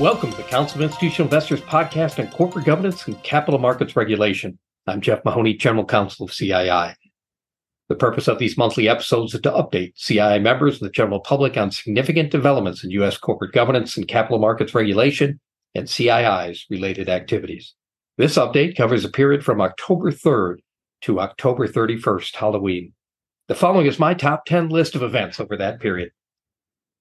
Welcome to the Council of Institutional Investors podcast on corporate governance and capital markets regulation. I'm Jeff Mahoney, General Counsel of CII. The purpose of these monthly episodes is to update CII members and the general public on significant developments in U.S. corporate governance and capital markets regulation and CII's related activities. This update covers a period from October 3rd to October 31st, Halloween. The following is my top 10 list of events over that period.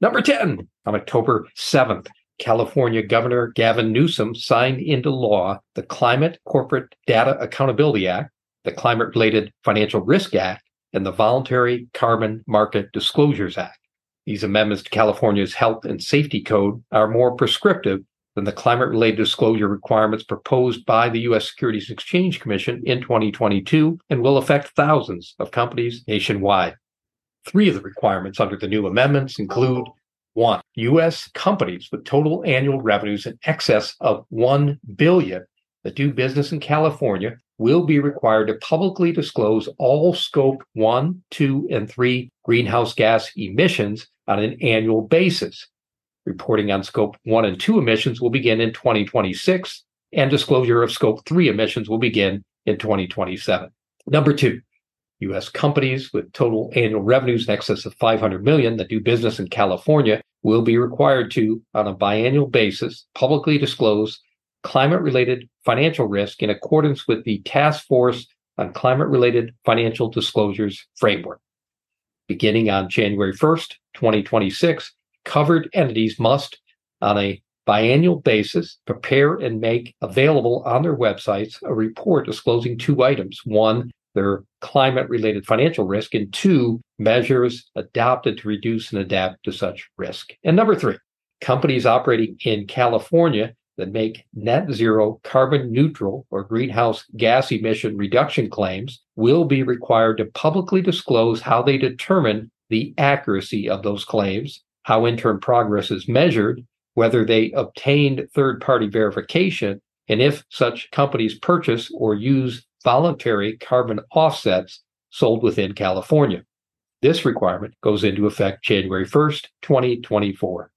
Number 10, on October 7th, California Governor Gavin Newsom signed into law the Climate Corporate Data Accountability Act, the Climate Related Financial Risk Act, and the Voluntary Carbon Market Disclosures Act. These amendments to California's Health and Safety Code are more prescriptive than the climate related disclosure requirements proposed by the U.S. Securities and Exchange Commission in 2022 and will affect thousands of companies nationwide. Three of the requirements under the new amendments include one, U.S. companies with total annual revenues in excess of 1 billion that do business in California will be required to publicly disclose all scope 1, 2, and 3 greenhouse gas emissions on an annual basis. Reporting on scope 1 and 2 emissions will begin in 2026, and disclosure of scope 3 emissions will begin in 2027. Number 2, U.S. companies with total annual revenues in excess of 500 million that do business in California will be required to, on a biannual basis, publicly disclose climate related financial risk in accordance with the Task Force on Climate Related Financial Disclosures framework. Beginning on January 1st, 2026, covered entities must, on a biannual basis, prepare and make available on their websites a report disclosing two items. One, their climate related financial risk, and two, measures adopted to reduce and adapt to such risk. And number three, companies operating in California that make net zero carbon neutral or greenhouse gas emission reduction claims will be required to publicly disclose how they determine the accuracy of those claims, how interim progress is measured, whether they obtained third party verification, and if such companies purchase or use voluntary carbon offsets sold within California. This requirement goes into effect January 1st, 2024.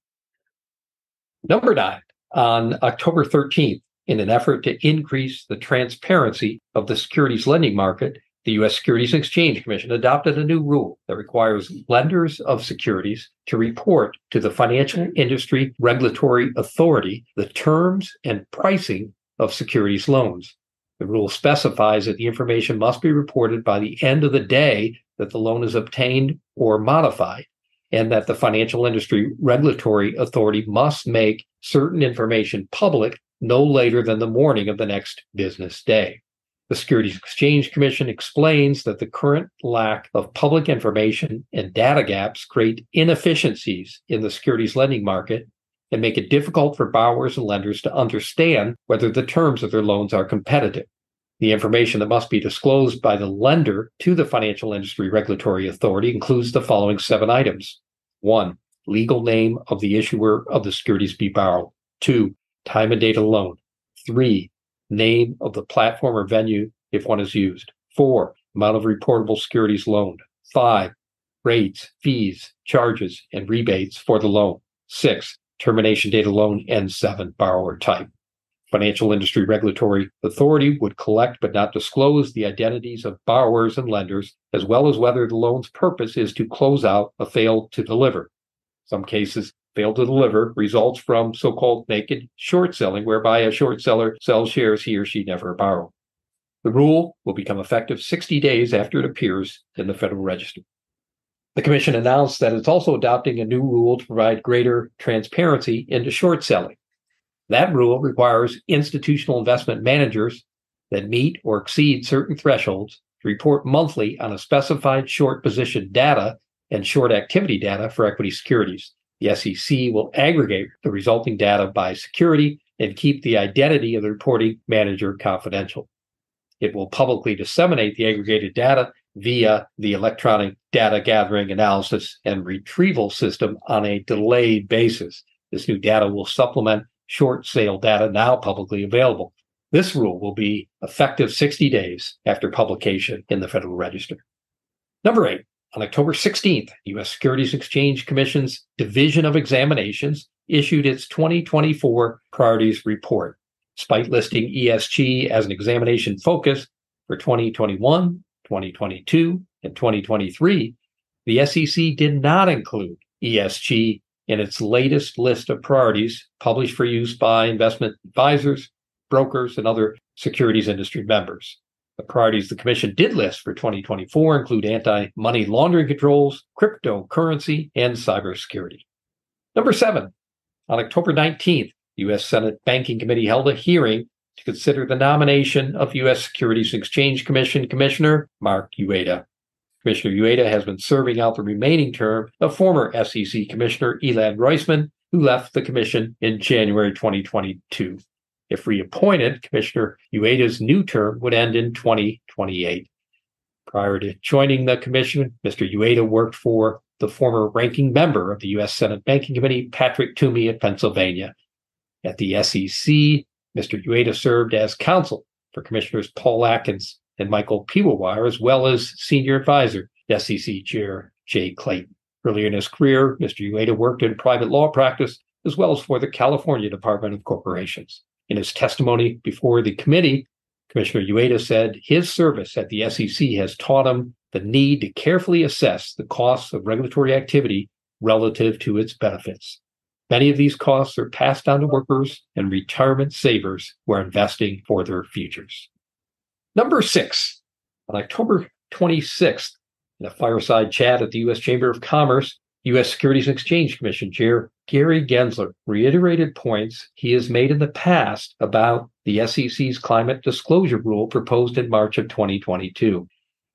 Number nine, on October 13th, in an effort to increase the transparency of the securities lending market, the U.S. Securities and Exchange Commission adopted a new rule that requires lenders of securities to report to the Financial Industry Regulatory Authority the terms and pricing of securities loans. The rule specifies that the information must be reported by the end of the day that the loan is obtained or modified, and that the Financial Industry Regulatory Authority must make certain information public no later than the morning of the next business day. The Securities Exchange Commission explains that the current lack of public information and data gaps create inefficiencies in the securities lending market and make it difficult for borrowers and lenders to understand whether the terms of their loans are competitive. The information that must be disclosed by the lender to the Financial Industry Regulatory Authority includes the following seven items. One, legal name of the issuer of the securities be borrowed. Two, time and date of loan. Three, name of the platform or venue if one is used. Four, amount of reportable securities loaned. Five, rates, fees, charges, and rebates for the loan. Six, termination date and seven, borrower type. Financial Industry Regulatory Authority would collect but not disclose the identities of borrowers and lenders, as well as whether the loan's purpose is to close out a failed to deliver. Some cases, failed to deliver results from so called naked short selling, whereby a short seller sells shares he or she never borrowed. The rule will become effective 60 days after it appears in the Federal Register. The Commission announced that it's also adopting a new rule to provide greater transparency into short selling. That rule requires institutional investment managers that meet or exceed certain thresholds to report monthly on a specified short position data and short activity data for equity securities. The SEC will aggregate the resulting data by security and keep the identity of the reporting manager confidential. It will publicly disseminate the aggregated data via the electronic data gathering, analysis, and retrieval system on a delayed basis. This new data will supplement short sale data now publicly available. This rule will be effective 60 days after publication in the Federal Register. Number eight, On October 16th, U.S. Securities Exchange Commission's Division of Examinations issued its 2024 Priorities Report. Despite listing ESG as an examination focus for 2021, 2022, and 2023, the SEC did not include ESG in its latest list of priorities published for use by investment advisors, brokers, and other securities industry members. The priorities the Commission did list for 2024 include anti money laundering controls, cryptocurrency, and cybersecurity. Number seven, on October 19th, the U.S. Senate Banking Committee held a hearing to consider the nomination of U.S. Securities and Exchange Commission Commissioner Mark Uyeda. Commissioner Uyeda has been serving out the remaining term of former SEC Commissioner Elad Roisman, who left the commission in January 2022. If reappointed, Commissioner Uyeda's new term would end in 2028. Prior to joining the commission, Mr. Uyeda worked for the former ranking member of the U.S. Senate Banking Committee, Patrick Toomey of Pennsylvania. At the SEC, Mr. Uyeda served as counsel for Commissioners Paul Atkins and Michael Piwowar, as well as senior advisor to SEC Chair Jay Clayton. Earlier in his career, Mr. Uyeda worked in private law practice as well as for the California Department of Corporations. In his testimony before the committee, Commissioner Uyeda said his service at the SEC has taught him the need to carefully assess the costs of regulatory activity relative to its benefits. Many of these costs are passed on to workers and retirement savers who are investing for their futures. Number six, on October 26th, in a fireside chat at the U.S. Chamber of Commerce, U.S. Securities and Exchange Commission Chair Gary Gensler reiterated points he has made in the past about the SEC's climate disclosure rule proposed in March of 2022.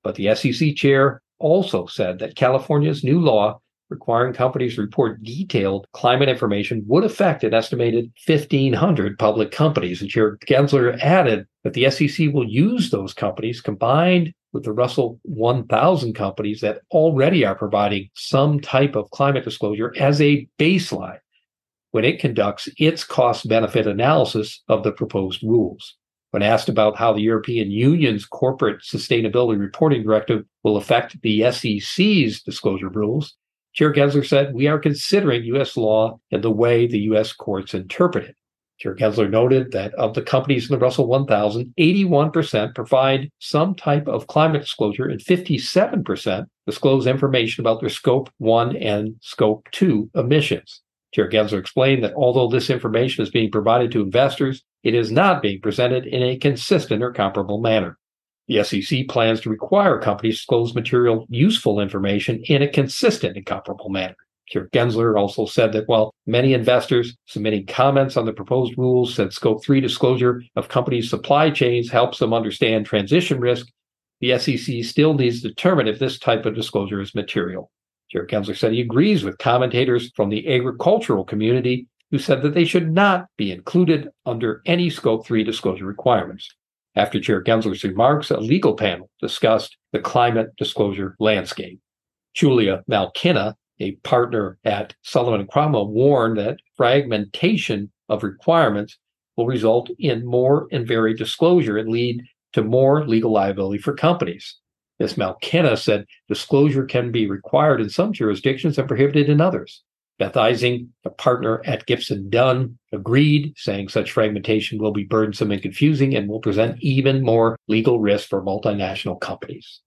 But the SEC chair also said that California's new law requiring companies to report detailed climate information would affect an estimated 1,500 public companies. And Chair Gensler added that the SEC will use those companies combined with the Russell 1000 companies that already are providing some type of climate disclosure as a baseline when it conducts its cost benefit analysis of the proposed rules. When asked about how the European Union's corporate sustainability reporting directive will affect the SEC's disclosure rules, Chair Gensler said, We are considering U.S. law and the way the U.S. courts interpret it. Chair Gensler noted that of the companies in the Russell 1000, 81% provide some type of climate disclosure and 57% disclose information about their Scope 1 and Scope 2 emissions. Chair Gensler explained that although this information is being provided to investors, it is not being presented in a consistent or comparable manner. The SEC plans to require companies to disclose material useful information in a consistent and comparable manner. Chair Gensler also said that while many investors submitting comments on the proposed rules said Scope 3 disclosure of companies' supply chains helps them understand transition risk, the SEC still needs to determine if this type of disclosure is material. Chair Gensler said he agrees with commentators from the agricultural community who said that they should not be included under any Scope 3 disclosure requirements. After Chair Gensler's remarks, a legal panel discussed the climate disclosure landscape. Julia Malkina, a partner at Sullivan and Cromwell, warned that fragmentation of requirements will result in more and varied disclosure and lead to more legal liability for companies. Ms. Malkina said disclosure can be required in some jurisdictions and prohibited in others. Beth Ising, a partner at Gibson Dunn, agreed, saying such fragmentation will be burdensome and confusing and will present even more legal risk for multinational companies.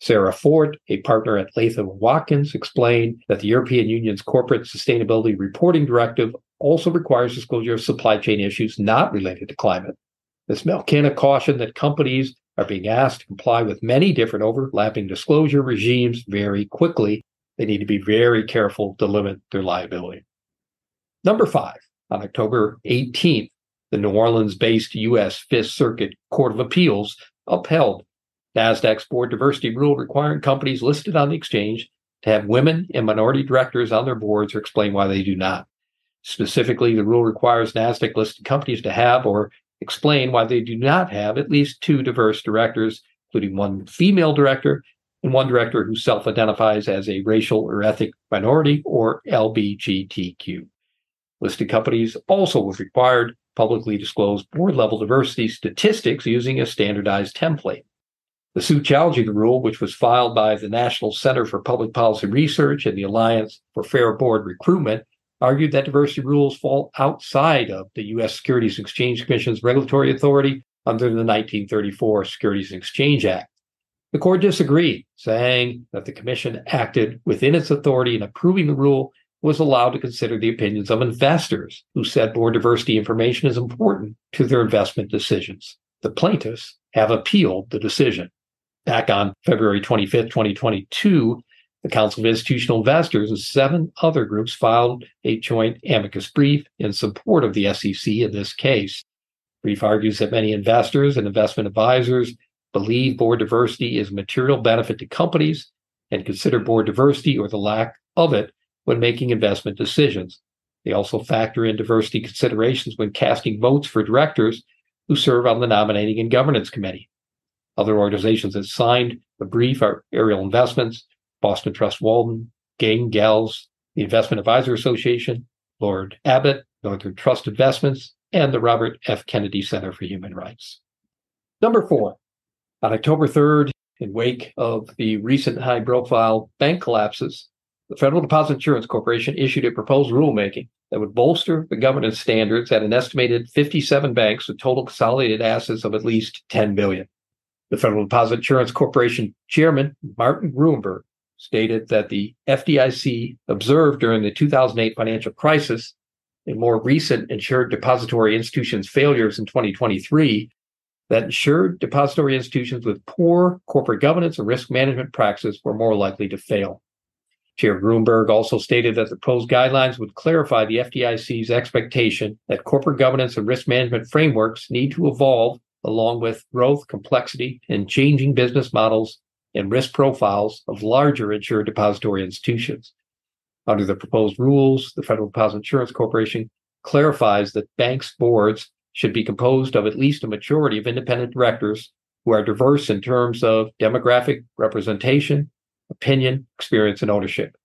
Sarah Ford, a partner at Latham Watkins, explained that the European Union's Corporate Sustainability Reporting Directive also requires disclosure of supply chain issues not related to climate. Ms. Malkina cautioned that companies are being asked to comply with many different overlapping disclosure regimes very quickly. They need to be very careful to limit their liability. Number five, on October 18th, the New Orleans based U.S. Fifth Circuit Court of Appeals upheld NASDAQ's board diversity rule requiring companies listed on the exchange to have women and minority directors on their boards or explain why they do not. Specifically, the rule requires NASDAQ listed companies to have or explain why they do not have at least two diverse directors, including one female director and one director who self identifies as a racial or ethnic minority or LBGTQ. Listed companies also was required publicly disclose board level diversity statistics using a standardized template. The suit challenging the rule, which was filed by the National Center for Public Policy Research and the Alliance for Fair Board Recruitment, argued that diversity rules fall outside of the U.S. Securities and Exchange Commission's regulatory authority under the 1934 Securities and Exchange Act. The court disagreed, saying that the commission acted within its authority in approving the rule was allowed to consider the opinions of investors who said board diversity information is important to their investment decisions. The plaintiffs have appealed the decision. Back on February 25, 2022, the Council of Institutional Investors and seven other groups filed a joint amicus brief in support of the SEC in this case. Brief argues that many investors and investment advisors believe board diversity is a material benefit to companies and consider board diversity or the lack of it when making investment decisions. They also factor in diversity considerations when casting votes for directors who serve on the nominating and governance committee. Other organizations that signed the brief are Ariel Investments, Boston Trust Walden, Gang Gals, the Investment Advisor Association, Lord Abbett, Northern Trust Investments, and the Robert F. Kennedy Center for Human Rights. Number four, on October 3rd, in wake of the recent high profile bank collapses, the Federal Deposit Insurance Corporation issued a proposed rulemaking that would bolster the governance standards at an estimated 57 banks with total consolidated assets of at least 10 billion. The Federal Deposit Insurance Corporation chairman, Martin Gruenberg, stated that the FDIC observed during the 2008 financial crisis and more recent insured depository institutions failures in 2023 that insured depository institutions with poor corporate governance and risk management practices were more likely to fail. Chair Gruenberg also stated that the proposed guidelines would clarify the FDIC's expectation that corporate governance and risk management frameworks need to evolve along with growth, complexity, and changing business models and risk profiles of larger insured depository institutions. Under the proposed rules, the Federal Deposit Insurance Corporation clarifies that banks' boards should be composed of at least a majority of independent directors who are diverse in terms of demographic representation, opinion, experience, and ownership.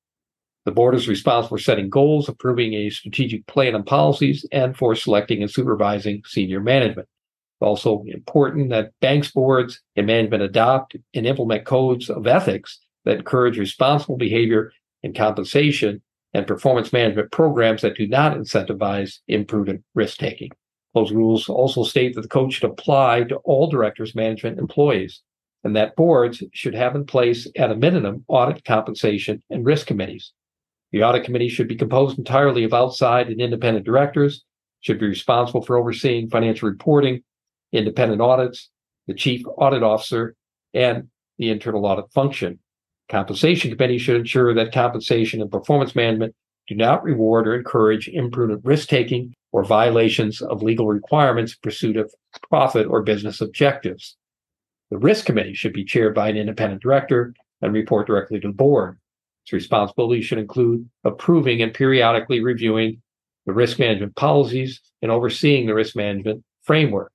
The board is responsible for setting goals, approving a strategic plan and policies, and for selecting and supervising senior management. Also important that banks, boards, and management adopt and implement codes of ethics that encourage responsible behavior and compensation and performance management programs that do not incentivize imprudent risk taking. Those rules also state that the code should apply to all directors, management, employees, and that boards should have in place, at a minimum, audit, compensation, and risk committees. The audit committee should be composed entirely of outside and independent directors, should be responsible for overseeing financial reporting, independent audits, the chief audit officer, and the internal audit function. Compensation committee should ensure that compensation and performance management do not reward or encourage imprudent risk taking or violations of legal requirements in pursuit of profit or business objectives. The risk committee should be chaired by an independent director and report directly to the board. Its responsibilities should include approving and periodically reviewing the risk management policies and overseeing the risk management framework.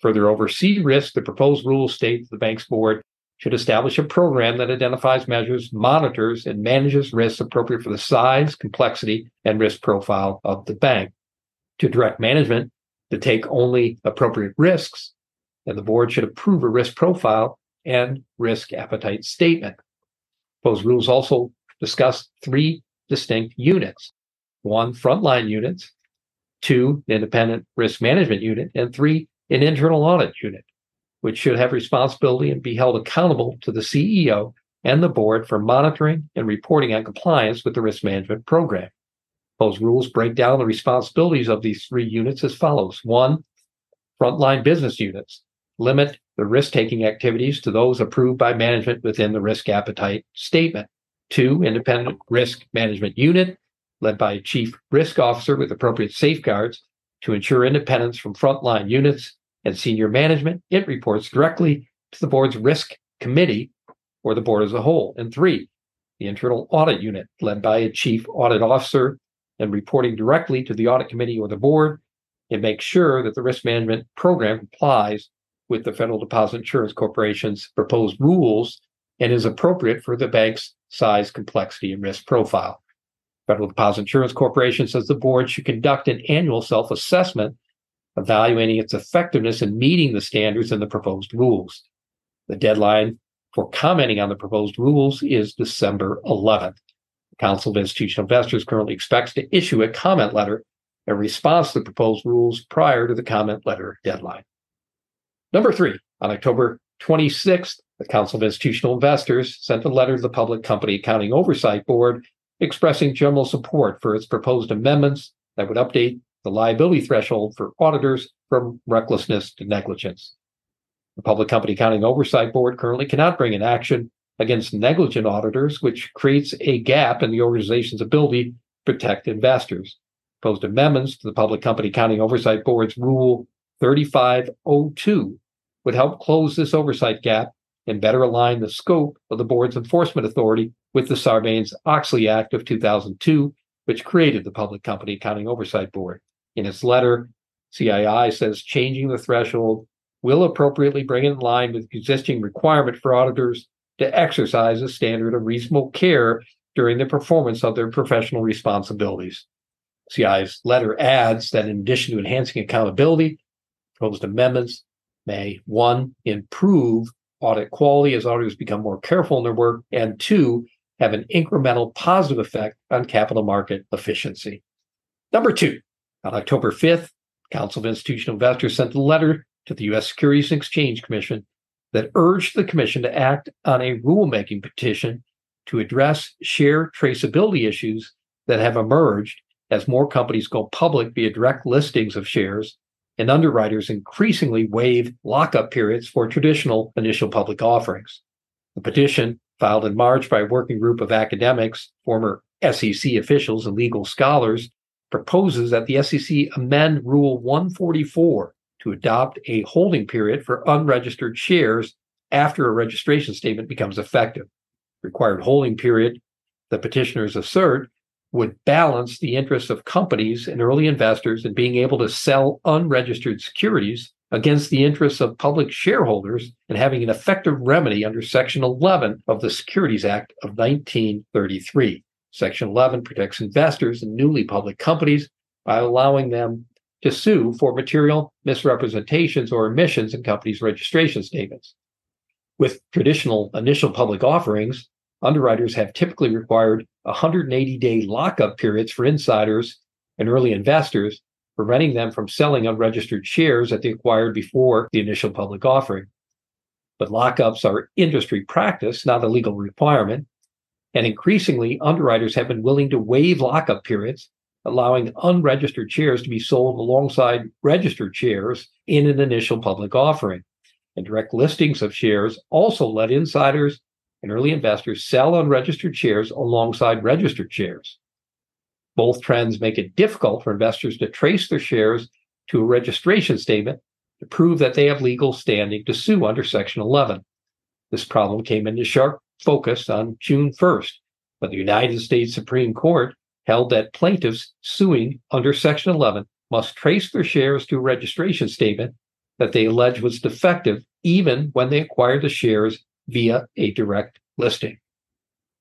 Further oversee risk, the proposed rules state the bank's board should establish a program that identifies measures, monitors, and manages risks appropriate for the size, complexity, and risk profile of the bank. To direct management to take only appropriate risks, and the board should approve a risk profile and risk appetite statement. Proposed rules also discuss three distinct units one, frontline units, two, independent risk management unit, and three, an internal audit unit which should have responsibility and be held accountable to the CEO and the board for monitoring and reporting on compliance with the risk management program. Those rules break down the responsibilities of these three units as follows. One, frontline business units limit the risk taking activities to those approved by management within the risk appetite statement. Two, independent risk management unit led by a chief risk officer with appropriate safeguards to ensure independence from frontline units and senior management, it reports directly to the board's risk committee or the board as a whole. And three, the internal audit unit led by a chief audit officer and reporting directly to the audit committee or the board and make sure that the risk management program complies with the Federal Deposit Insurance Corporation's proposed rules and is appropriate for the bank's size, complexity, and risk profile. Federal Deposit Insurance Corporation says the board should conduct an annual self assessment evaluating its effectiveness in meeting the standards in the proposed rules. The deadline for commenting on the proposed rules is December 11th. Council of Institutional Investors currently expects to issue a comment letter in response to the proposed rules prior to the comment letter deadline. Number three, on October 26th, the Council of Institutional Investors sent a letter to the Public Company Accounting Oversight Board expressing general support for its proposed amendments that would update the liability threshold for auditors from recklessness to negligence. The Public Company Accounting Oversight Board currently cannot bring an action against negligent auditors, which creates a gap in the organization's ability to protect investors. Proposed amendments to the Public Company Accounting Oversight Board's Rule 3502 would help close this oversight gap and better align the scope of the board's enforcement authority with the Sarbanes Oxley Act of 2002, which created the Public Company Accounting Oversight Board. In its letter, CII says changing the threshold will appropriately bring it in line with existing requirement for auditors to exercise a standard of reasonable care during the performance of their professional responsibilities. CI's letter adds that in addition to enhancing accountability, proposed amendments may one, improve audit quality as auditors become more careful in their work, and two, have an incremental positive effect on capital market efficiency. Number two, on October 5th, Council of Institutional Investors sent a letter to the U.S. Securities and Exchange Commission that urged the Commission to act on a rulemaking petition to address share traceability issues that have emerged as more companies go public via direct listings of shares and underwriters increasingly waive lockup periods for traditional initial public offerings. The petition, filed in March by a working group of academics, former SEC officials, and legal scholars, proposes that the SEC amend Rule 144 to adopt a holding period for unregistered shares after a registration statement becomes effective. Required holding period, the petitioners assert, would balance the interests of companies and early investors in being able to sell unregistered securities against the interests of public shareholders and having an effective remedy under Section 11 of the Securities Act of 1933. Section 11 protects investors in newly public companies by allowing them to sue for material misrepresentations or omissions in companies' registration statements. With traditional initial public offerings, underwriters have typically required 180 day lockup periods for insiders and early investors, preventing them from selling unregistered shares that they acquired before the initial public offering. But lockups are industry practice, not a legal requirement. And increasingly, underwriters have been willing to waive lockup periods, allowing unregistered shares to be sold alongside registered shares in an initial public offering. And direct listings of shares also let insiders and early investors sell unregistered shares alongside registered shares. Both trends make it difficult for investors to trace their shares to a registration statement to prove that they have legal standing to sue under Section 11. This problem came into sharp focus on June 1st, when the United States Supreme Court held that plaintiffs suing under Section 11 must trace their shares to a registration statement that they allege was defective even when they acquired the shares via a direct listing.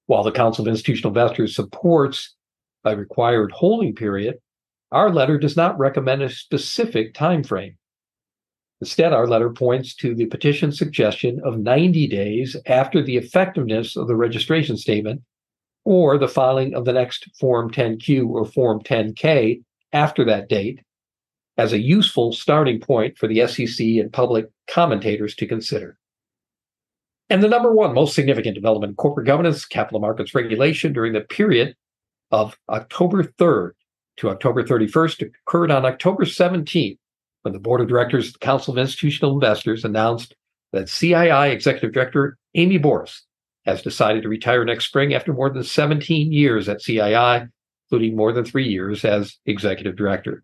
While the Council of Institutional Investors supports a required holding period, our letter does not recommend a specific time frame. Instead, our letter points to the petition suggestion of 90 days after the effectiveness of the registration statement or the filing of the next Form 10Q or Form 10K after that date as a useful starting point for the SEC and public commentators to consider. And the number one most significant development in corporate governance, capital markets regulation during the period of October 3rd to October 31st occurred on October 17th when the board of directors of the Council of Institutional Investors announced that CII Executive Director Amy Borys has decided to retire next spring after more than 17 years at CII, including more than three years as executive director.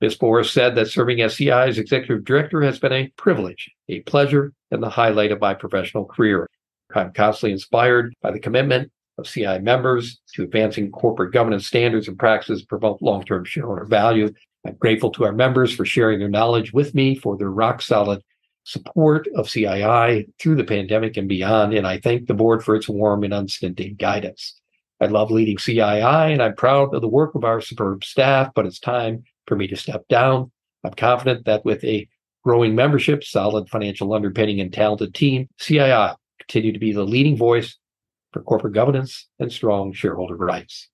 Ms. Borys said that serving as CII's executive director has been a privilege, a pleasure, and the highlight of my professional career. I'm constantly inspired by the commitment of CII members to advancing corporate governance standards and practices to promote long-term shareholder value. I'm grateful to our members for sharing their knowledge with me, for their rock solid support of CII through the pandemic and beyond. And I thank the board for its warm and unstinting guidance. I love leading CII and I'm proud of the work of our superb staff, but it's time for me to step down. I'm confident that with a growing membership, solid financial underpinning, and talented team, CII continue to be the leading voice for corporate governance and strong shareholder rights.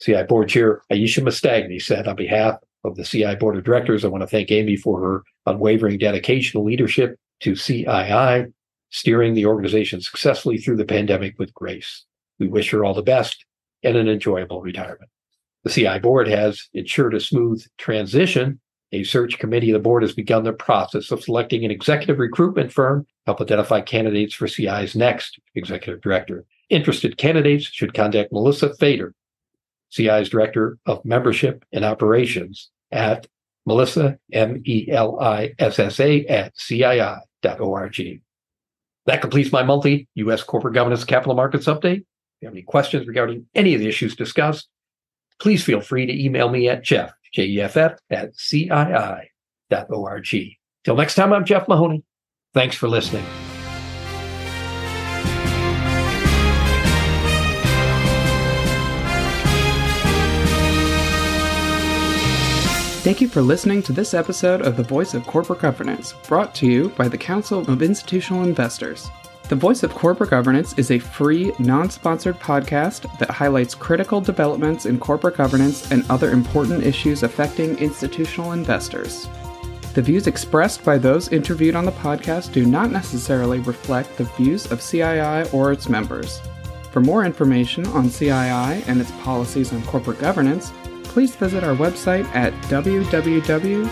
CI Board Chair Aisha Mastagni said on behalf of the CI Board of Directors, I want to thank Amy for her unwavering dedication and leadership to CII, steering the organization successfully through the pandemic with grace. We wish her all the best and an enjoyable retirement. The CI Board has ensured a smooth transition. A search committee of the board has begun the process of selecting an executive recruitment firm to help identify candidates for CI's next executive director. Interested candidates should contact Melissa Fader, CI's Director of Membership and Operations at Melissa, M E L I S S A, at CII.org. That completes my monthly U.S. corporate governance capital markets update. If you have any questions regarding any of the issues discussed, please feel free to email me at Jeff, J-E-F-F, at CII.org. Till next time, I'm Jeff Mahoney. Thanks for listening. Thank you for listening to this episode of The Voice of Corporate Governance, brought to you by the Council of Institutional Investors. The Voice of Corporate Governance is a free, non sponsored podcast that highlights critical developments in corporate governance and other important issues affecting institutional investors. The views expressed by those interviewed on the podcast do not necessarily reflect the views of CII or its members. For more information on CII and its policies on corporate governance, please visit our website at www.cii.org.